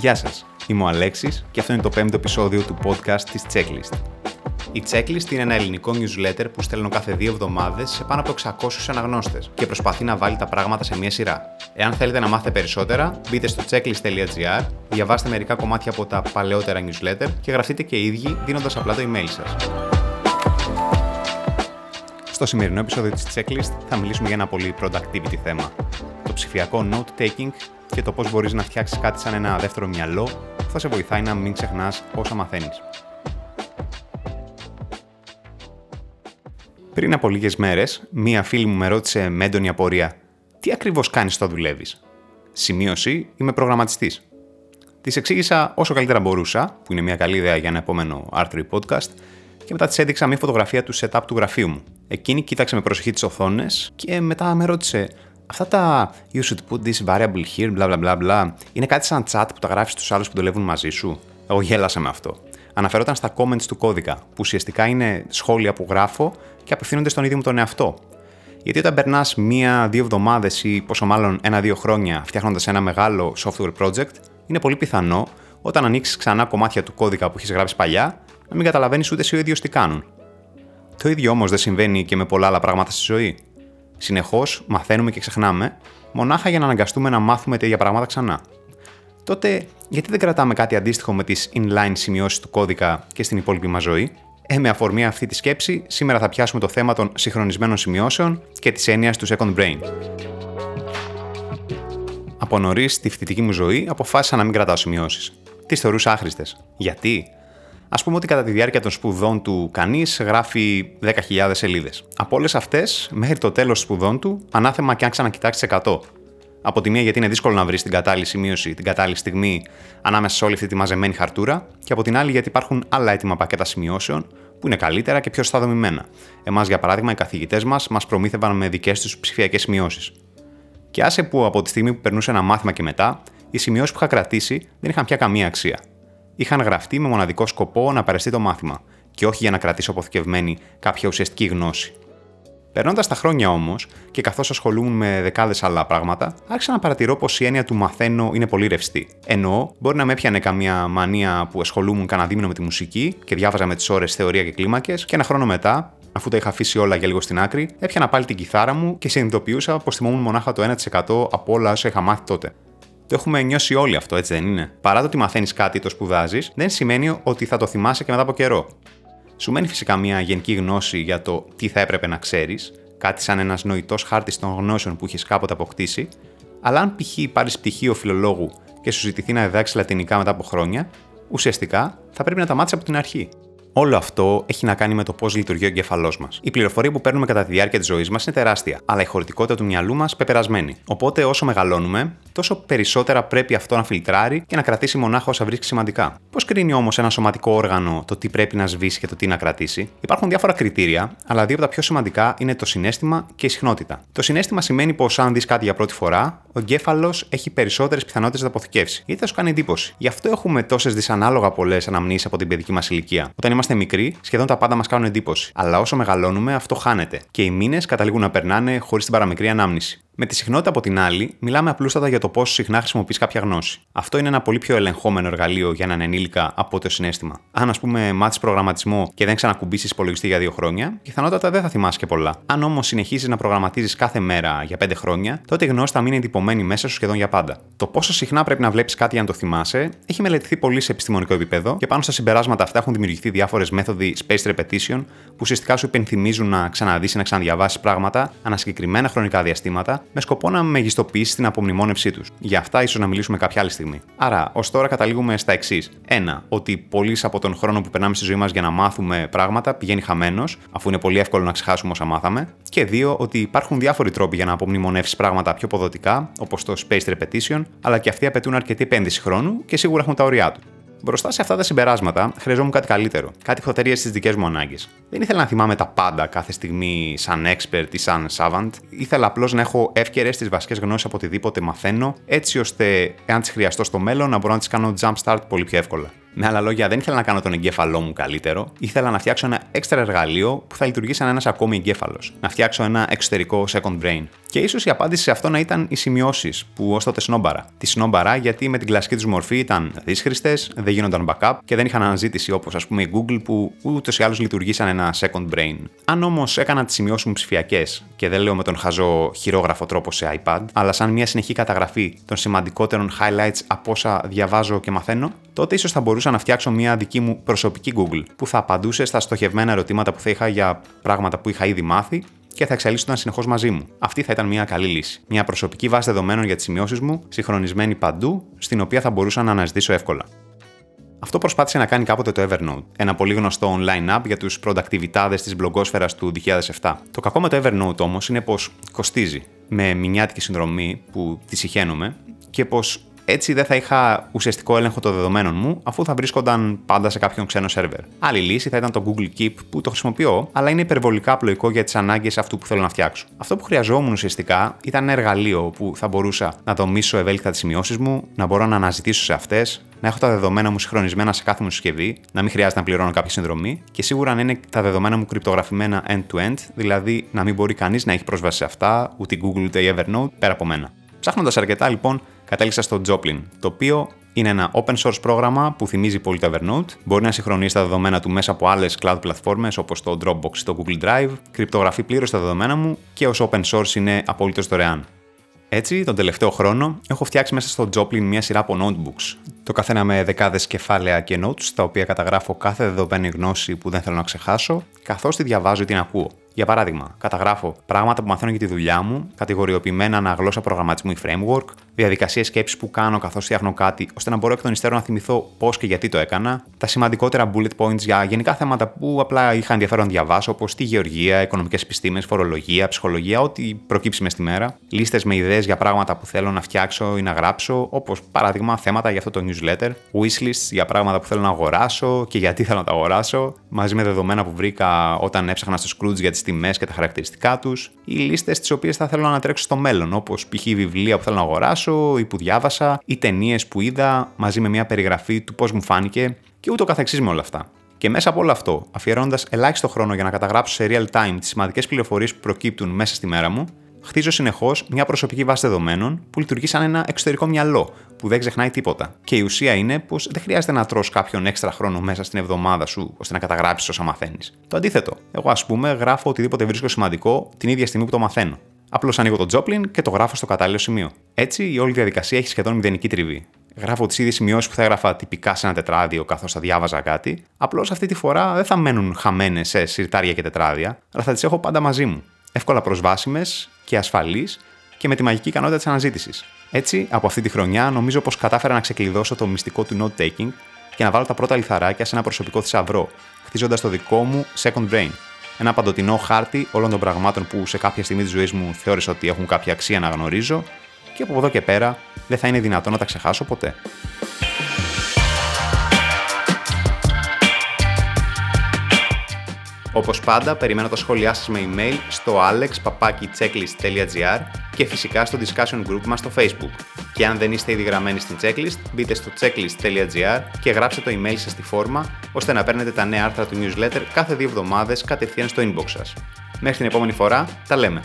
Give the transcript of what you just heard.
Γεια σας, είμαι ο Αλέξης και αυτό είναι το πέμπτο επεισόδιο του podcast της Checklist. Η Checklist είναι ένα ελληνικό newsletter που στέλνω κάθε δύο εβδομάδες σε πάνω από 600 αναγνώστες και προσπαθεί να βάλει τα πράγματα σε μία σειρά. Εάν θέλετε να μάθετε περισσότερα, μπείτε στο checklist.gr, διαβάστε μερικά κομμάτια από τα παλαιότερα newsletter και γραφτείτε και οι ίδιοι δίνοντας απλά το email σας. Στο σημερινό επεισόδιο της Checklist θα μιλήσουμε για ένα πολύ productivity θέμα. Το ψηφιακό note-taking και το πώς μπορείς να φτιάξεις κάτι σαν ένα δεύτερο μυαλό που θα σε βοηθάει να μην ξεχνάς όσα μαθαίνεις. Πριν από λίγες μέρες, μία φίλη μου με ρώτησε με έντονη απορία «Τι ακριβώς κάνεις όταν δουλεύεις; Σημείωση, είμαι προγραμματιστής. Της εξήγησα όσο καλύτερα μπορούσα, που είναι μια καλή ιδέα για ένα επόμενο άρθρο ή podcast, και μετά της έδειξα μια φωτογραφία του setup του γραφείου μου. Εκείνη κοίταξε με προσοχή τις οθόνες και μετά με ρώτησε Αυτά τα you should put this variable here, bla bla bla bla, είναι κάτι σαν chat που τα γράφεις στους άλλους που δουλεύουν μαζί σου; Εγώ γέλασα με αυτό. Αναφερόταν στα comments του κώδικα, που ουσιαστικά είναι σχόλια που γράφω και απευθύνονται στον ίδιο μου τον εαυτό. Γιατί όταν περνάς μία-δύο εβδομάδες ή πόσο μάλλον ένα-δύο χρόνια φτιάχνοντας ένα μεγάλο software project, είναι πολύ πιθανό όταν ανοίξεις ξανά κομμάτια του κώδικα που έχεις γράψει παλιά, να μην καταλαβαίνεις ούτε εσύ ο ίδιος τι κάνουν. Το ίδιο όμως δεν συμβαίνει και με πολλά άλλα πράγματα στη ζωή. Συνεχώς μαθαίνουμε και ξεχνάμε, μονάχα για να αναγκαστούμε να μάθουμε τέτοια πράγματα ξανά. Τότε, γιατί δεν κρατάμε κάτι αντίστοιχο με τις inline σημειώσεις του κώδικα και στην υπόλοιπη μας ζωή; Ε, με αφορμή αυτή τη σκέψη, σήμερα θα πιάσουμε το θέμα των συγχρονισμένων σημειώσεων και της έννοιας του second brain. Από νωρίς στη φοιτητική μου ζωή αποφάσισα να μην κρατάω σημειώσεις. Τις θεωρούσα άχρηστες. Γιατί; Α πούμε ότι κατά τη διάρκεια των σπουδών του κανείς γράφει 10.000 σελίδες. Από όλες αυτές, μέχρι το τέλος σπουδών του, ανάθεμα και αν ξανακοιτάξεις 100. Από τη μία γιατί είναι δύσκολο να βρεις την κατάλληλη σημείωση την κατάλληλη στιγμή ανάμεσα σε όλη αυτή τη μαζεμένη χαρτούρα, και από την άλλη γιατί υπάρχουν άλλα έτοιμα πακέτα σημειώσεων που είναι καλύτερα και πιο σωστά δομημένα. Εμάς, για παράδειγμα, οι καθηγητές μας μας προμήθευαν με δικές τους ψηφιακές σημειώσεις. Και άσε που από τη στιγμή που περνούσε ένα μάθημα και μετά, οι σημειώσεις που είχα κρατήσει δεν είχαν πια καμία αξία είχαν γραφτεί με μοναδικό σκοπό να παρεστεί το μάθημα και όχι για να κρατήσω αποθηκευμένη κάποια ουσιαστική γνώση. Περνώντας τα χρόνια όμως, και καθώς ασχολούμαι με δεκάδες άλλα πράγματα, άρχισα να παρατηρώ πως η έννοια του μαθαίνω είναι πολύ ρευστή. Εννοώ, μπορεί να με έπιανε καμία μανία που ασχολούμουν κανένα δίμηνο με τη μουσική και διάβαζα με τις ώρες θεωρία και κλίμακες, και ένα χρόνο μετά, αφού τα είχα αφήσει όλα για λίγο στην άκρη, έπιανα πάλι την κιθάρα μου και συνειδητοποιούσα πως θυμόμουν μονάχα το 1% από όλα όσα είχα μάθει τότε. Το έχουμε νιώσει όλοι αυτό, έτσι δεν είναι; Παρά το ότι μαθαίνεις κάτι ή το σπουδάζεις, δεν σημαίνει ότι θα το θυμάσαι και μετά από καιρό. Σου μένει φυσικά μια γενική γνώση για το τι θα έπρεπε να ξέρεις, κάτι σαν ένας νοητός χάρτης των γνώσεων που έχει κάποτε αποκτήσει, αλλά αν π.χ. πάρεις πτυχίο φιλολόγου και σου ζητηθεί να διδάξεις λατινικά μετά από χρόνια, ουσιαστικά θα πρέπει να τα μάθεις από την αρχή. Όλο αυτό έχει να κάνει με το πώς λειτουργεί ο εγκέφαλός μας. Η πληροφορία που παίρνουμε κατά τη διάρκεια της ζωής μας είναι τεράστια, αλλά η χωρητικότητα του μυαλού μας πεπερασμένη. Οπότε όσο μεγαλώνουμε, τόσο περισσότερα πρέπει αυτό να φιλτράρει και να κρατήσει μονάχα όσα βρίσκει σημαντικά. Πώς κρίνει όμως ένα σωματικό όργανο το τι πρέπει να σβήσει και το τι να κρατήσει; Υπάρχουν διάφορα κριτήρια, αλλά δύο από τα πιο σημαντικά είναι το συνέστημα και η συχνότητα. Το συνέστημα σημαίνει πως αν δεις κάτι για πρώτη φορά, ο εγκέφαλος έχει περισσότερες πιθανότητες να το αποθηκεύσει, γιατί θα σου κάνει εντύπωση. Γι' αυτό έχουμε τόσες δυσανάλογα πολλές αναμνήσεις από την παιδική μας ηλικία. Όταν είμαστε μικροί, σχεδόν τα πάντα μας κάνουν εντύπωση. Αλλά όσο μεγαλώνουμε, αυτό χάνεται. Και οι μήνες καταλήγουν να περνάνε χωρίς την παραμικρή ανάμνηση. Με τη συχνότητα από την άλλη, μιλάμε απλούστατα για το πόσο συχνά χρησιμοποιείς κάποια γνώση. Αυτό είναι ένα πολύ πιο ελεγχόμενο εργαλείο για έναν ενήλικα από το συνέστημα. Αν, ας πούμε, μάθεις προγραμματισμό και δεν ξανακουμπήσεις υπολογιστή για δύο χρόνια, πιθανότατα δεν θα θυμάσαι και πολλά. Αν όμως συνεχίζεις να προγραμματίζεις κάθε μέρα για πέντε χρόνια, τότε η γνώση θα μείνει εντυπωμένη μέσα σου σχεδόν για πάντα. Το πόσο συχνά πρέπει να βλέπεις κάτι για να το θυμάσαι έχει μελετηθεί πολύ σε επιστημονικό επίπεδο και πάνω στα συμπεράσματα αυτά έχουν δημιουργηθεί διάφορες μέθοδοι space repetition που ουσιαστικά σου υπενθυμίζουν να ξαναδείς ή να ξαναδιαβάσεις πράγματα ανά συγκεκριμένα χρονικά διαστήματα με σκοπό να μεγιστοποιήσει την απομνημόνευσή τους. Για αυτά ίσως να μιλήσουμε κάποια άλλη στιγμή. Άρα, ως τώρα καταλήγουμε στα εξής. Ένα, ότι πολλοί από τον χρόνο που περνάμε στη ζωή μας για να μάθουμε πράγματα πηγαίνει χαμένος, αφού είναι πολύ εύκολο να ξεχάσουμε όσα μάθαμε. Και δύο, ότι υπάρχουν διάφοροι τρόποι για να απομνημονεύσεις πράγματα πιο ποδοτικά, όπως το space repetition, αλλά και αυτοί απαιτούν αρκετή επένδυση χρόνου και σίγουρα έχουν τα ωριά του. Μπροστά σε αυτά τα συμπεράσματα, χρειαζόμουν κάτι καλύτερο, κάτι χωτερία στις δικές μου ανάγκες. Δεν ήθελα να θυμάμαι τα πάντα κάθε στιγμή σαν expert ή σαν savant. Ήθελα απλώς να έχω εύκαιρες τις βασικές γνώσεις από οτιδήποτε μαθαίνω, έτσι ώστε, εάν τις χρειαστώ στο μέλλον, να μπορώ να τις κάνω jump start πολύ πιο εύκολα. Με άλλα λόγια, δεν ήθελα να κάνω τον εγκέφαλό μου καλύτερο, ήθελα να φτιάξω ένα έξτρα εργαλείο που θα λειτουργεί σαν ένας ακόμη εγκέφαλος. Να φτιάξω ένα εξωτερικό second brain. Και ίσως η απάντηση σε αυτό να ήταν οι σημειώσεις που ως τότε σνόμπαρα. Τη σνόμπαρα γιατί με την κλασική τους μορφή ήταν δύσχριστες, δεν γίνονταν backup και δεν είχαν αναζήτηση όπως ας πούμε η Google που ούτως ή άλλως λειτουργεί σαν ένα second brain. Αν όμως έκανα τις σημειώσεις μου ψηφιακές και δεν λέω με τον χαζό χειρόγραφο τρόπο σε iPad, αλλά σαν μια συνεχή καταγραφή των σημαντικότερων highlights από όσα διαβάζω και μαθαίνω, τότε ίσως θα μπορούσα να φτιάξω μια δική μου προσωπική Google που θα απαντούσε στα στοχευμένα ερωτήματα που θα είχα για πράγματα που είχα ήδη μάθει και θα εξελίσσονταν συνεχώς μαζί μου. Αυτή θα ήταν μια καλή λύση. Μια προσωπική βάση δεδομένων για τις σημειώσεις μου, συγχρονισμένη παντού, στην οποία θα μπορούσα να αναζητήσω εύκολα. Αυτό προσπάθησε να κάνει κάποτε το Evernote, ένα πολύ γνωστό online app για τους productivitάδε της μπλογκόσφαιρα του 2007. Το κακό με το Evernote όμως είναι πως κοστίζει με μηνιάτικη συνδρομή που τη συχαίνομαι και πως έτσι δεν θα είχα ουσιαστικό έλεγχο των δεδομένων μου, αφού θα βρίσκονταν πάντα σε κάποιον ξένο σερβερ. Άλλη λύση θα ήταν το Google Keep που το χρησιμοποιώ, αλλά είναι υπερβολικά απλοϊκό για τις ανάγκες αυτού που θέλω να φτιάξω. Αυτό που χρειαζόμουν ουσιαστικά ήταν ένα εργαλείο που θα μπορούσα να δομήσω ευέλικτα τις σημειώσεις μου, να μπορώ να αναζητήσω σε αυτές, να έχω τα δεδομένα μου συγχρονισμένα σε κάθε μου συσκευή, να μην χρειάζεται να πληρώνω κάποια συνδρομή και σίγουρα να είναι τα δεδομένα μου κρυπτογραφημένα end-to-end, δηλαδή να μην μπορεί κανείς να έχει πρόσβαση σε αυτά, ούτε η Google ούτε η Evernote, πέρα από μένα. Ψάχνοντας αρκετά λοιπόν, κατέληξα στο Joplin, το οποίο είναι ένα open source πρόγραμμα που θυμίζει πολύ το Evernote. Μπορεί να συγχρονίσει τα δεδομένα του μέσα από άλλες cloud πλατφόρμες όπως το Dropbox ή το Google Drive, κρυπτογραφεί πλήρως τα δεδομένα μου και ως open source είναι απολύτω δωρεάν. Έτσι, τον τελευταίο χρόνο έχω φτιάξει μέσα στο Joplin μια σειρά από notebooks. Το καθένα με δεκάδες κεφάλαια και notes, στα οποία καταγράφω κάθε δεδομένη γνώση που δεν θέλω να ξεχάσω, καθώς τη διαβάζω ή την ακούω. Για παράδειγμα, καταγράφω πράγματα που μαθαίνω για τη δουλειά μου, κατηγοριοποιημένα αναγλώσσα προγραμματισμού ή framework, διαδικασίες σκέψη που κάνω καθώς φτιάχνω κάτι, ώστε να μπορώ εκ των υστέρων να θυμηθώ πώς και γιατί το έκανα, τα σημαντικότερα bullet points για γενικά θέματα που απλά είχα ενδιαφέρον να διαβάσω, όπως τη γεωργία, οικονομικές επιστήμες, φορολογία, ψυχολογία, ό,τι προκύψει μες στη μέρα, λίστες με ιδέες για πράγματα που θέλω να φτιάξω ή να γράψω, όπως παράδειγμα θέματα για αυτό το newsletter, wishlists για πράγματα που θέλω να αγοράσω και γιατί θέλω να τα αγοράσω, μαζί με δεδομένα που βρήκα όταν έψαχνα στο Scrooge για τις τιμές και τα χαρακτηριστικά τους, ή λίστες τις οποίες θα θέλω να ανατρέξω στο μέλλον, όπως π.χ. βιβλία που θέλω να αγοράσω ή που διάβασα, ή ταινίες που είδα μαζί με μια περιγραφή του πώς μου φάνηκε και ούτω καθεξής με όλα αυτά. Και μέσα από όλο αυτό, αφιερώνοντας ελάχιστο χρόνο για να καταγράψω σε real time τις σημαντικές πληροφορίες που προκύπτουν μέσα στη μέρα μου, χτίζω συνεχώς μια προσωπική βάση δεδομένων που λειτουργεί σαν ένα εξωτερικό μυαλό που δεν ξεχνάει τίποτα. Και η ουσία είναι πως δεν χρειάζεται να τρως κάποιον έξτρα χρόνο μέσα στην εβδομάδα σου ώστε να καταγράψεις όσα μαθαίνεις. Το αντίθετο. Εγώ, ας πούμε, γράφω οτιδήποτε βρίσκω σημαντικό την ίδια στιγμή που το μαθαίνω. Απλώς ανοίγω το Joplin και το γράφω στο κατάλληλο σημείο. Έτσι, η όλη διαδικασία έχει σχεδόν μηδενική τριβή. Γράφω τις ίδιες σημειώσεις που θα έγραφα τυπικά σε ένα τετράδιο καθώς θα διάβαζα κάτι, απλώς αυτή τη φορά δεν θα μένουν χαμένες σε συρτάρια και τετράδια, αλλά θα τις έχω πάντα μαζί μου. Εύκολα προσβάσιμες και ασφαλείς και με τη μαγική ικανότητα της αναζήτησης. Έτσι, από αυτή τη χρονιά νομίζω πως κατάφερα να ξεκλειδώσω το μυστικό του note taking και να βάλω τα πρώτα λιθαράκια σε ένα προσωπικό θησαυρό, χτίζοντας το δικό μου second brain. Ένα παντοτινό χάρτη όλων των πραγμάτων που σε κάποια στιγμή της ζωής μου θεώρησα ότι έχουν κάποια αξία να γνωρίζω και από εδώ και πέρα δεν θα είναι δυνατό να τα ξεχάσω ποτέ. Όπως πάντα, περιμένω τα σχόλιά σας με email στο alexpapaki.checklist.gr και φυσικά στο discussion group μας στο facebook. Και αν δεν είστε ήδη γραμμένοι στην checklist, μπείτε στο checklist.gr και γράψτε το email σας στη φόρμα, ώστε να παίρνετε τα νέα άρθρα του newsletter κάθε δύο εβδομάδες κατευθείαν στο inbox σας. Μέχρι την επόμενη φορά, τα λέμε!